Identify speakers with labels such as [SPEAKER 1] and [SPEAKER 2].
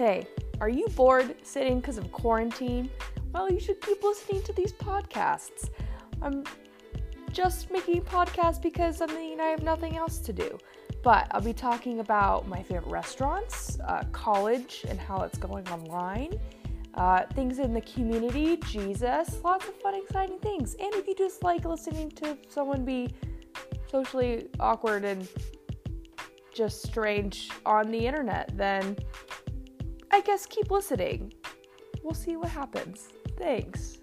[SPEAKER 1] Hey, are you bored sitting because of quarantine? Well, you should keep listening to these podcasts. I'm just making podcasts because I mean I have nothing else to do. But I'll be talking about my favorite restaurants, uh, college, and how it's going online, uh, things in the community, Jesus, lots of fun, exciting things. And if you just like listening to someone be socially awkward and just strange on the internet, then I guess keep listening. We'll see what happens. Thanks.